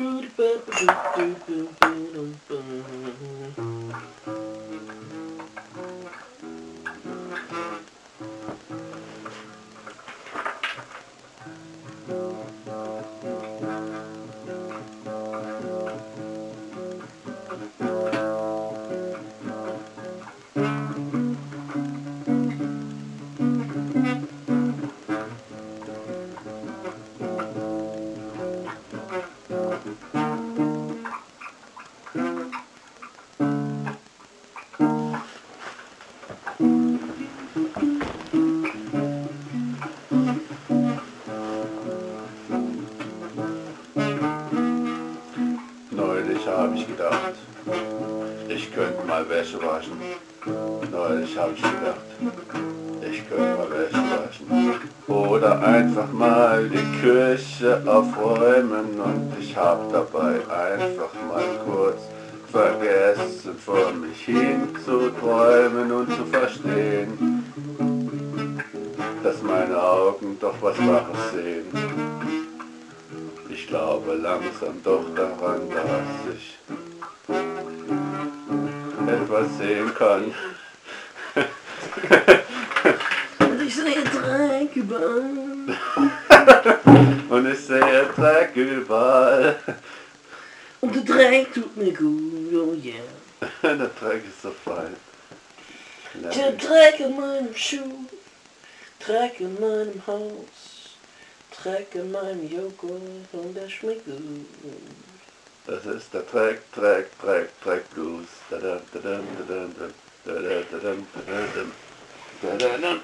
boo boo boo boo boo boo boo boo Neulich habe ich gedacht, ich könnte mal Wäsche waschen. Neulich habe ich gedacht, ich könnte mal Wäsche waschen. Oder einfach mal die Küche aufräumen und ich habe dabei einfach mal kurz vergessen, vor mich hin zu träumen und zu verstehen, dass meine Augen doch was Wahres sehen. Ich glaube langsam doch daran, dass ich etwas sehen kann. Und ich sehe Dreck überall. Und ich sehe Dreck überall. Und der Dreck tut mir gut, oh yeah. Der Dreck ist so fein. Der Dreck in meinem Schuh, Dreck in meinem Haus, Dreck in meinem Joghurt und der schmeckt gut. Das ist der Dreck, Dreck, Dreck, Dreck Blues. Dadam, dadam, dadam, dadam, dadam, dadam, dadam, dadam.